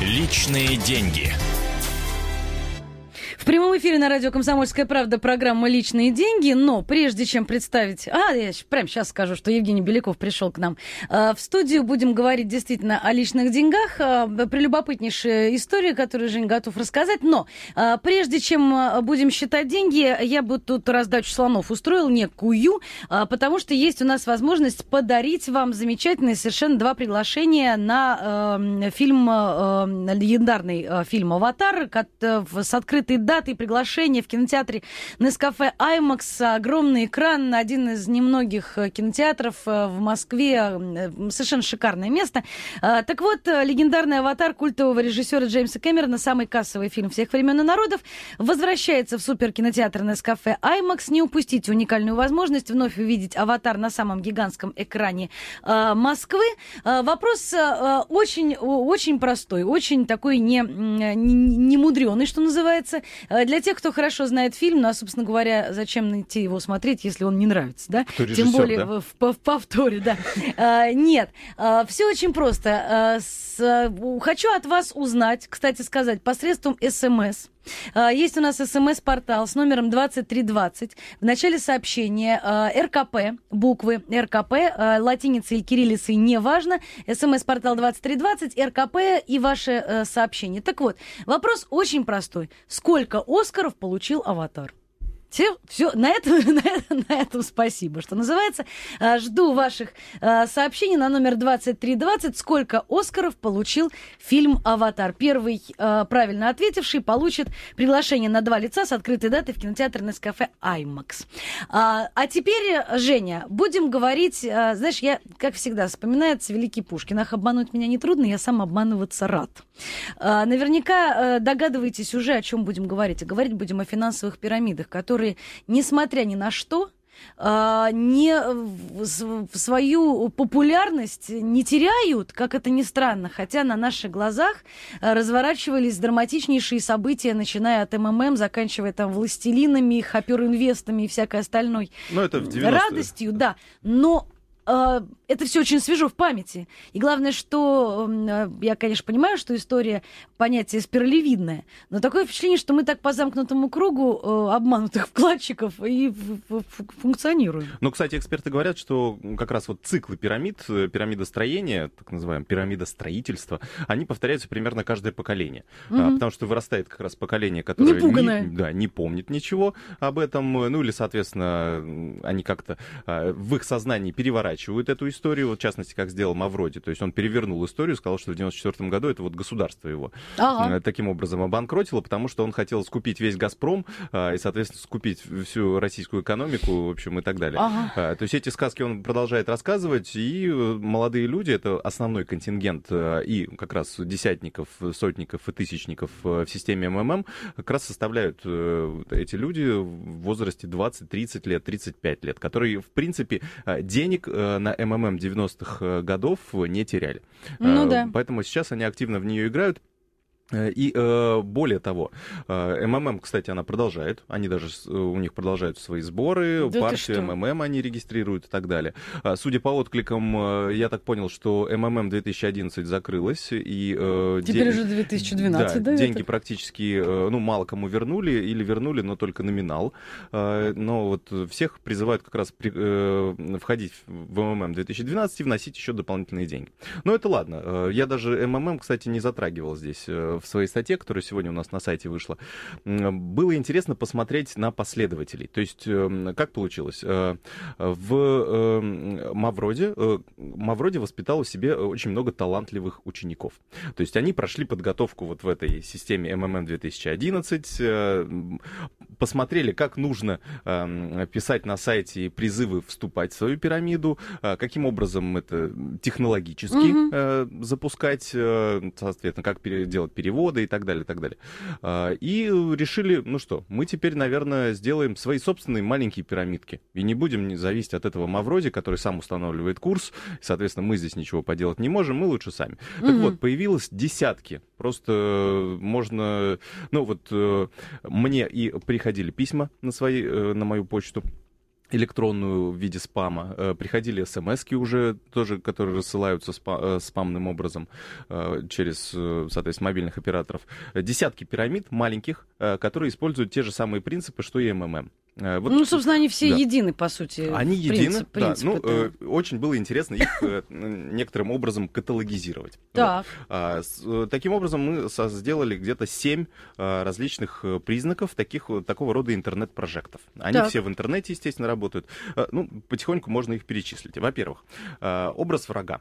Личные деньги прямом эфире на радио «Комсомольская правда» программа «Личные деньги». Но прежде чем представить... А, я прямо сейчас скажу, что Евгений Беляков пришел к нам э, в студию. Будем говорить действительно о личных деньгах. Э, прелюбопытнейшая история, которую Жень готов рассказать. Но э, прежде чем будем считать деньги, я бы тут раздачу слонов устроил некую, потому что есть у нас возможность подарить вам замечательные совершенно два приглашения на фильм, легендарный фильм «Аватар» с открытой датой даты и приглашения в кинотеатре Нескафе Аймакс. Огромный экран, один из немногих э, кинотеатров э, в Москве. Э, совершенно шикарное место. Так вот, легендарный аватар культового режиссера Джеймса Кэмерона, самый кассовый фильм всех времен и народов, возвращается в суперкинотеатр Нескафе Аймакс. Не упустите уникальную возможность вновь увидеть аватар на самом гигантском экране Москвы. Вопрос очень, очень простой, очень такой не, не, не мудреный, что называется. Э, для тех, кто хорошо знает фильм, ну, а, собственно говоря, зачем идти его смотреть, если он не нравится, да? Кто режиссер, Тем более да? в, в, в повторе, да. Э, нет, э, все очень просто. Хочу от вас узнать, кстати сказать, посредством СМС, есть у нас смс-портал с номером 2320. В начале сообщения РКП, буквы РКП, латиницей и кириллицей, неважно. СМС-портал 2320, РКП и ваше сообщение. Так вот, вопрос очень простой. Сколько Оскаров получил «Аватар»? Все, все, на, это, на, это, на этом спасибо, что называется. А, жду ваших а, сообщений на номер 2320. Сколько Оскаров получил фильм «Аватар»? Первый а, правильно ответивший получит приглашение на два лица с открытой датой в кинотеатр Нескафе «Аймакс». А, а теперь, Женя, будем говорить... Знаешь, я, как всегда, вспоминается великий Пушкин. Ах, обмануть меня нетрудно, я сам обманываться рад. Наверняка догадываетесь уже, о чем будем говорить. А говорить будем о финансовых пирамидах, которые которые, несмотря ни на что, а, не свою популярность не теряют, как это ни странно, хотя на наших глазах а, разворачивались драматичнейшие события, начиная от МММ, заканчивая там властелинами, хопер-инвестами и всякой остальной ну, это в 90 радостью, да. Но это все очень свежо в памяти. И главное, что а, я, конечно, понимаю, что история понятие спиралевидное, но такое впечатление, что мы так по замкнутому кругу э, обманутых вкладчиков и функционируем. Ну, кстати, эксперты говорят, что как раз вот циклы пирамид, э, пирамидостроения, так называемое пирамидостроительства, они повторяются примерно каждое поколение. Угу. Потому что вырастает как раз поколение, которое не, да, не помнит ничего об этом, ну или, соответственно, они как-то в их сознании переворачивают переворачивают эту историю, вот, в частности, как сделал Мавроди. То есть он перевернул историю, сказал, что в 94 году это вот государство его ага. Э, таким образом обанкротило, потому что он хотел скупить весь «Газпром» э, и, соответственно, скупить всю российскую экономику, в общем, и так далее. Ага. Э, то есть эти сказки он продолжает рассказывать, и молодые люди, это основной контингент и как раз десятников, сотников и тысячников в системе МММ, как раз составляют эти люди в возрасте 20-30 лет, 35 лет, которые, в принципе, денег на МММ 90-х э, годов не теряли. Ну э, да. Поэтому сейчас они активно в нее играют. Э, и э, более того, э, МММ, кстати, она продолжает. Они даже э, у них продолжают свои сборы, да партию МММ они регистрируют и так далее. А, судя по откликам, э, я так понял, что МММ 2011 закрылась и э, теперь день... уже 2012, да? да деньги это? практически, э, ну мало кому вернули или вернули, но только номинал. Э, но вот всех призывают как раз при, э, входить в МММ 2012 и вносить еще дополнительные деньги. Но это ладно. Я даже МММ, кстати, не затрагивал здесь в своей статье, которая сегодня у нас на сайте вышла, было интересно посмотреть на последователей. То есть, эм, как получилось? Э, в эм, Мавроде, э, Мавроде воспитал в себе очень много талантливых учеников. То есть, они прошли подготовку вот в этой системе МММ 2011, э, посмотрели, как нужно эм, писать на сайте призывы вступать в свою пирамиду, каким образом это технологически угу. запускать, соответственно, как делать перевод перевода и так далее, и так далее. А, и решили, ну что, мы теперь, наверное, сделаем свои собственные маленькие пирамидки. И не будем зависеть от этого Мавроди, который сам устанавливает курс. Соответственно, мы здесь ничего поделать не можем, мы лучше сами. Mm-hmm. Так вот, появилось десятки. Просто можно... Ну вот э, мне и приходили письма на, свои, э, на мою почту электронную в виде спама. Э, приходили смс уже тоже, которые рассылаются спа- э, спамным образом э, через, соответственно, мобильных операторов. Десятки пирамид маленьких, которые используют те же самые принципы, что и МММ. Э, вот, ну, собственно, они все да. едины, по сути. Они едины, принцип, да. ну, э, очень было интересно их э, некоторым образом каталогизировать. Так. Вот. А, с, э, таким образом мы со, сделали где-то семь а, различных признаков таких, такого рода интернет-прожектов. Они так. все в интернете, естественно, работают. А, ну, потихоньку можно их перечислить. Во-первых, а, образ врага.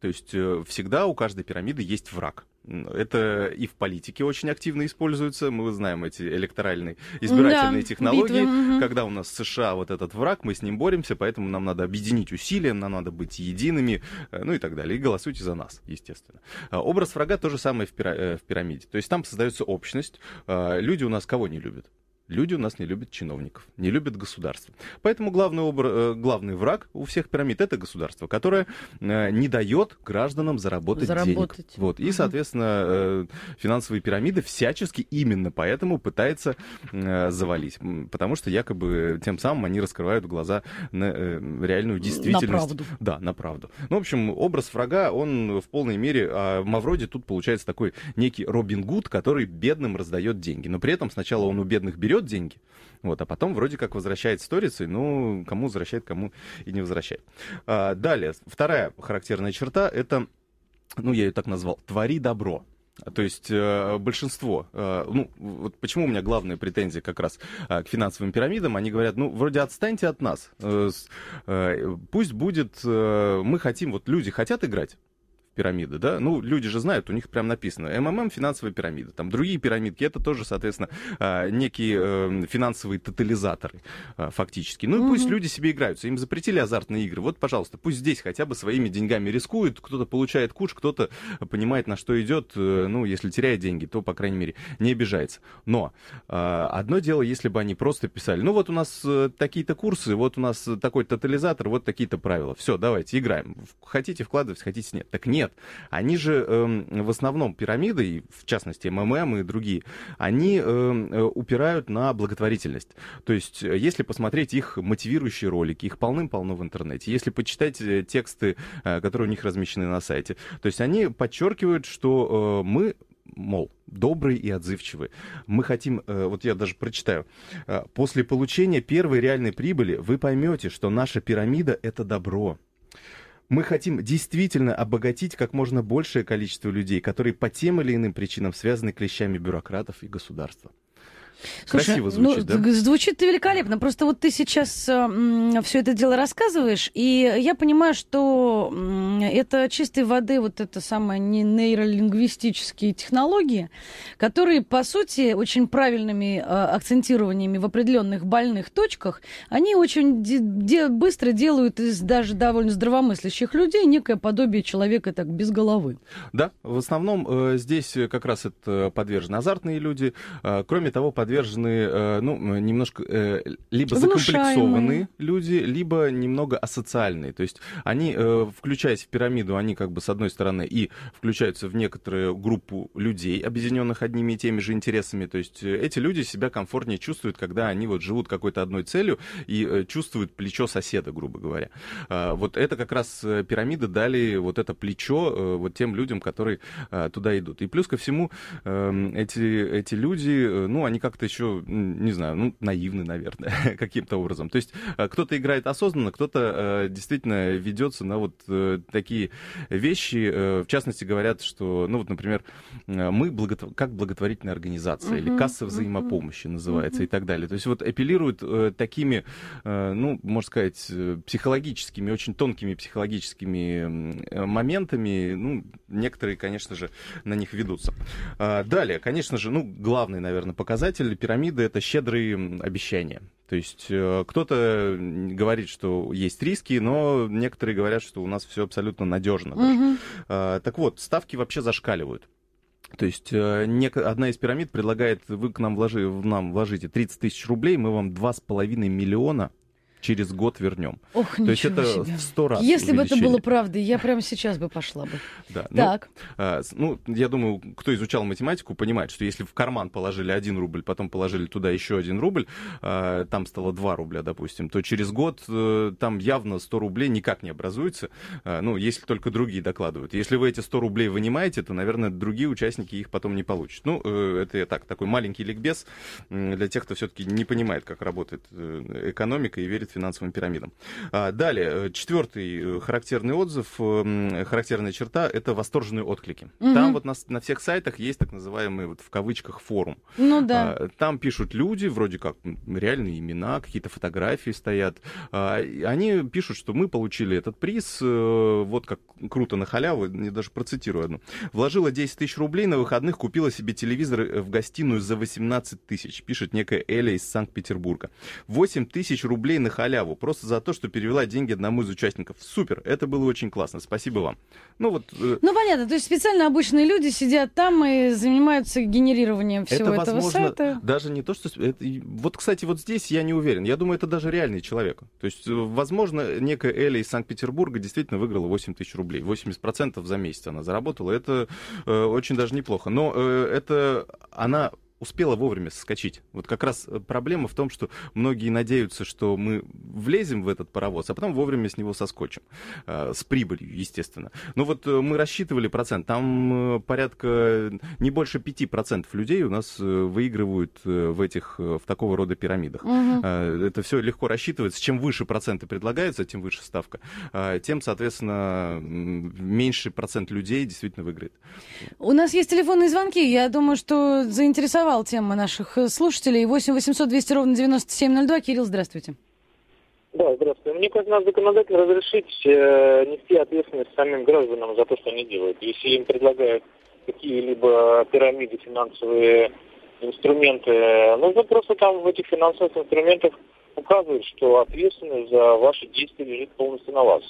То есть э, всегда у каждой пирамиды есть враг. Это и в политике очень активно используется. Мы знаем эти электоральные избирательные да, технологии. Битвы, когда у нас США вот этот враг, мы с ним боремся, поэтому нам надо объединить усилия, нам надо быть едиными, э, ну и так далее. И голосуйте за нас, естественно. А образ врага то же самое в э, пирамиде. То есть там создается общность. А, люди у нас кого не любят? Люди у нас не любят чиновников, не любят государство. Поэтому главный, обр... Э, главный враг у всех пирамид это государство, которое э, не дает гражданам заработать, заработать. денег. Вот. И, соответственно, э, финансовые пирамиды всячески именно поэтому пытаются завалить. Потому что якобы тем самым они раскрывают глаза на реальную действительность. На правду. Да, на правду. Ну, в общем, образ врага, он в полной мере... А в Мавроде тут получается такой некий Робин Гуд, который бедным раздает деньги. Но при этом сначала он у бедных берет берет деньги, вот, а потом вроде как возвращает сторицей, ну, кому возвращает, кому и не возвращает. А, далее, вторая характерная черта — это, ну, я ее так назвал, «твори добро». То есть э, большинство, э, ну, вот почему у меня главная претензия как раз э, к финансовым пирамидам, они говорят, ну, вроде отстаньте от нас, пусть будет, мы хотим, вот люди хотят играть, пирамиды, да, ну, люди же знают, у них прям написано МММ финансовая пирамида, там другие пирамидки, это тоже, соответственно, а, некие э, финансовые тотализаторы а, фактически. Ну, и пусть люди себе играются, им запретили азартные игры, вот, пожалуйста, пусть здесь хотя бы своими деньгами рискуют, кто-то получает куш, кто-то понимает, на что идет, э, ну, если теряет деньги, то, по крайней мере, не обижается. Но а, одно дело, если бы они просто писали, ну, вот у нас э, такие-то курсы, вот у нас такой тотализатор, вот такие-то правила, все, давайте, играем. Хотите вкладывать, хотите нет. Так нет, нет. Они же э, в основном пирамиды, и в частности МММ и другие, они эм, э, упирают на благотворительность. То есть, э, если посмотреть их мотивирующие ролики, их полным-полно в интернете, если почитать э, тексты, э, которые у них размещены на сайте, то есть они подчеркивают, что э, мы мол, добрые и отзывчивые. Мы хотим, вот я даже прочитаю, после получения первой реальной прибыли вы поймете, что наша пирамида — это добро. Мы хотим действительно обогатить как можно большее количество людей, которые по тем или иным причинам связаны клещами бюрократов и государства. Слушай, Красиво звучит, ну, да? Звучит великолепно. Просто вот ты сейчас э, все это дело рассказываешь, и я понимаю, что это чистой воды вот это самое не нейролингвистические технологии, которые, по сути, очень правильными э, акцентированиями в определенных больных точках, они очень де- де- быстро делают из даже довольно здравомыслящих людей некое подобие человека так без головы. Да, в основном э, здесь как раз это подвержены азартные люди. Э, кроме того, под подвержены, э, ну, немножко, э, либо закомплексованные люди, либо немного асоциальные. То есть они, э, включаясь в пирамиду, они как бы с одной стороны и включаются в некоторую группу людей, объединенных одними и теми же интересами. То есть эти люди себя комфортнее чувствуют, когда они вот живут какой-то одной целью и чувствуют плечо соседа, грубо говоря. А, вот это как раз пирамиды дали вот это плечо вот тем людям, которые туда идут. И плюс ко всему эм, эти, эти люди, ну, они как как-то еще, не знаю, ну, наивны, наверное, каким-то образом. То есть э, кто-то играет осознанно, кто-то э, действительно ведется на вот э, такие вещи. В частности, говорят, что, ну, вот, например, мы благотв... как благотворительная организация или касса взаимопомощи называется и так далее. То есть вот апеллируют такими, ну, можно сказать, психологическими, очень тонкими психологическими моментами. Ну, некоторые, конечно же, на них ведутся. А, далее, конечно же, ну, главный, наверное, показатель Показатель пирамиды это щедрые обещания. То есть э, кто-то говорит, что есть риски, но некоторые говорят, что у нас все абсолютно надежно. Угу. А, так вот, ставки вообще зашкаливают. То есть э, одна из пирамид предлагает, вы к нам, вложи, в нам вложите 30 тысяч рублей, мы вам 2,5 миллиона через год вернем. Ох, То есть это себе. в сто раз Если бы это было правдой, я прямо сейчас бы пошла бы. Да, ну, Так. а, с- ну, я думаю, кто изучал математику, понимает, что если в карман положили 1 рубль, потом положили туда еще 1 рубль, а, там стало 2 рубля, допустим, то через год э, там явно 100 рублей никак не образуется, а, ну, если только другие докладывают. Если вы эти 100 рублей вынимаете, то, наверное, другие участники их потом не получат. Ну, э, это я так, такой маленький ликбез для тех, кто все-таки не понимает, как работает э, экономика и верит финансовым пирамидам. А, Далее, э, четвертый э, характерный отзыв, э, м, характерная черта — это восторженные отклики. Мгм. Там вот на, на всех сайтах есть так называемый, вот в кавычках, форум. Ну да. А, Там пишут люди, вроде как реальные имена, какие-то фотографии стоят. А, Они пишут, что мы получили этот приз, э, вот как круто на халяву, я даже процитирую одну. Вложила 10 тысяч рублей, на выходных купила себе телевизор в гостиную за 18 тысяч, пишет некая Эля из Санкт-Петербурга. 8 тысяч рублей на халяву, просто за то, что перевела деньги одному из участников. Супер, это было очень классно, спасибо вам. Ну вот, э, Ну, понятно, то есть специально обычные люди сидят там и занимаются генерированием всего это этого возможно сайта. даже не то, что... это вот, кстати, вот здесь я не уверен. Я думаю, это даже реальный человек. То есть, э, возможно, некая Эля из Санкт-Петербурга действительно выиграла 8 тысяч рублей. 80% за месяц она заработала. Это э, очень даже неплохо. Но э, это она успела вовремя соскочить. Вот как раз э, проблема в том, что многие надеются, что мы влезем в этот паровоз, а потом вовремя с него соскочим. Э, С прибылью, естественно. Но вот э, мы рассчитывали процент. Там э, порядка не больше 5% людей у нас выигрывают в этих, в такого рода пирамидах. Э, Это все легко рассчитывается. Чем выше проценты предлагаются, тем выше ставка. Э, Тем, соответственно, меньше процент людей действительно выиграет. У нас есть телефонные звонки. Я думаю, что заинтересовал тема наших э, слушателей. 8 800 200 ровно 9702. Кирилл, здравствуйте. Да, здравствуйте. Мне кажется, надо законодательно разрешить э, нести ответственность самим гражданам за то, что они делают. Если им предлагают какие-либо пирамиды, финансовые инструменты, нужно просто там в этих финансовых инструментах указывать, что ответственность за ваши действия лежит полностью на вас.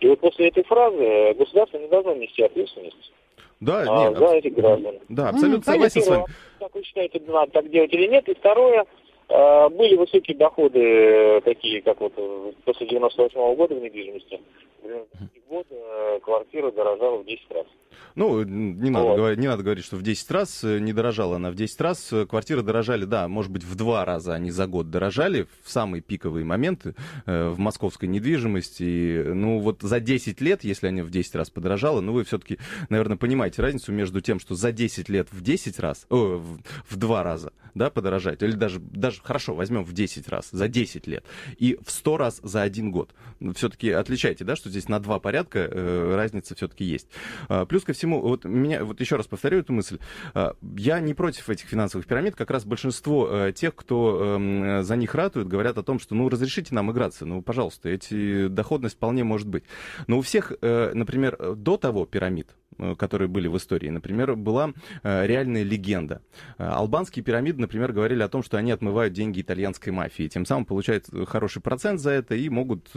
И вот после этой фразы государство не должно нести ответственность Да, а, нет, за этих граждан. да, абсолютно понятно. согласен с вами. Первое, как вы считаете, надо так делать или нет? И второе, э, были высокие доходы, э, такие как вот э, после 98 года в недвижимости. В 90 год э, квартира дорожала в 10 раз. Ну, не надо, Вот. говорить, не надо говорить, что в 10 раз э, не дорожала она в 10 раз. Э, Квартиры дорожали, да, может быть, в два раза они за год дорожали в самые пиковые моменты э, в московской недвижимости. И, ну, вот за 10 лет, если они в 10 раз подорожала, ну, вы все-таки, наверное, понимаете разницу между тем, что за 10 лет в 10 раз, о, в, в два раза, да, подорожать, или даже, даже, хорошо, возьмем в 10 раз, за 10 лет, и в 100 раз за один год. Все-таки отличайте, да, что здесь на два порядка э, разница все-таки есть. А, Плюс ко всему, вот меня, вот еще раз повторю эту мысль, а, я не против этих финансовых пирамид, как раз большинство э, тех, кто эм, за них ратует, говорят о том, что, ну, разрешите нам играться, ну, пожалуйста, эти доходность вполне может быть. Но у всех, э, например, до того пирамид, э, которые были в истории, например, была реальная легенда. Албанские пирамиды, например, говорили о том, что они отмывают деньги итальянской мафии, тем самым получают хороший процент за это и могут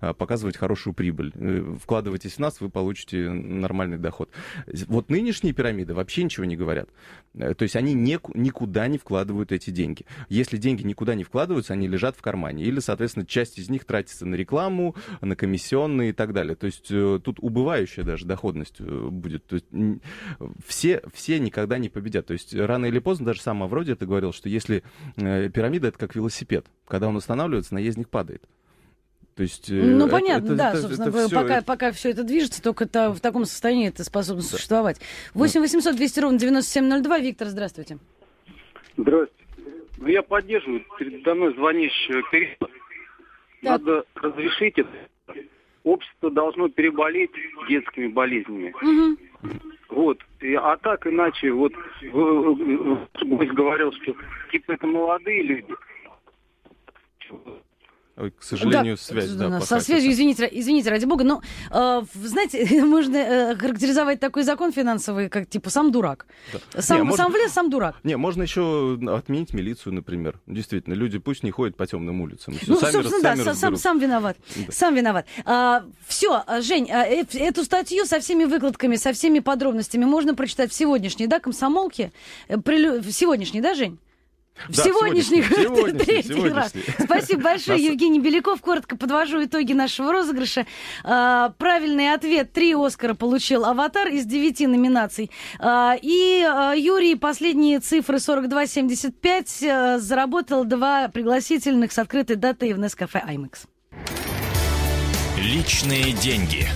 показывать хорошую прибыль. Вкладывайтесь в нас, вы получите нормальный доход. Вот нынешние пирамиды вообще ничего не говорят. Э, То есть они неку- никуда не вкладывают эти деньги. Если деньги никуда не вкладываются, они лежат в кармане. Или, соответственно, часть из них тратится на рекламу, на комиссионные и так далее. То есть э, тут убывающая даже доходность э, будет. То есть все, все никогда не победят. То есть рано или поздно, даже сам Авроди это говорил, что если пирамида это как велосипед, когда он устанавливается, наездник падает. То есть, э, Ну, это- понятно, это- да, это- собственно, это всё- пока, пока все это движется, только это в таком состоянии это способно Да. существовать. 8 800 200 ровно 9702. Виктор, здравствуйте. Здравствуйте. Ну, я поддерживаю передо мной звонящего Кирилла. Надо разрешить это. Общество должно переболеть детскими болезнями. Мгм. Вот. И- а так иначе, вот вы- вы- гость говорил, что типа это молодые люди. Ой, к сожалению, Да, связь, да, да, Со связью, извините, извините, ради бога, но, э, знаете, можно э, характеризовать такой закон финансовый, как, типа, сам дурак. Да. Сам, Не, может- сам влез, сам дурак. Не, можно еще отменить милицию, например. Действительно, люди пусть не ходят по темным улицам. Всё, Ну, сами, собственно, да, сами са- сам, сам виноват. Да. Сам виноват. все, Жень, а, э- эту статью со всеми выкладками, со всеми подробностями можно прочитать в сегодняшней, да, комсомолке? Э, прилю- В сегодняшней, да, Жень? В Да, сегодняшних сегодняшний, третий сегодняшний, раз. Спасибо большое, Евгений Беляков. Коротко подвожу итоги нашего розыгрыша. А, Правильный ответ. Три Оскара получил «Аватар» из девяти номинаций. А, И а, Юрий, последние цифры 4275, а, заработал два пригласительных с открытой датой в Нескафе «Аймекс». Личные деньги.